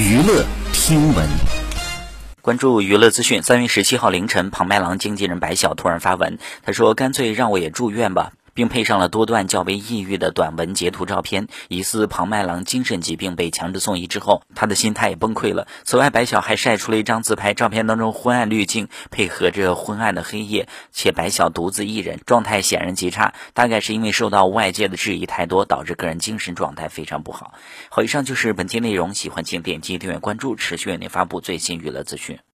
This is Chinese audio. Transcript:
娱乐听闻，关注娱乐资讯。三月十七号凌晨，庞麦郎经纪人白晓突然发文，他说：“干脆让我也住院吧。”并配上了多段较为抑郁的短文截图照片，疑似庞麦郎精神疾病被强制送医之后，他的心态也崩溃了。此外，白晓还晒出了一张自拍，照片当中昏暗滤镜配合着昏暗的黑夜，且白晓独自一人，状态显然极差。大概是因为受到外界的质疑太多，导致个人精神状态非常不好。好，以上就是本期内容，喜欢请点击订阅关注，持续为您发布最新娱乐资讯。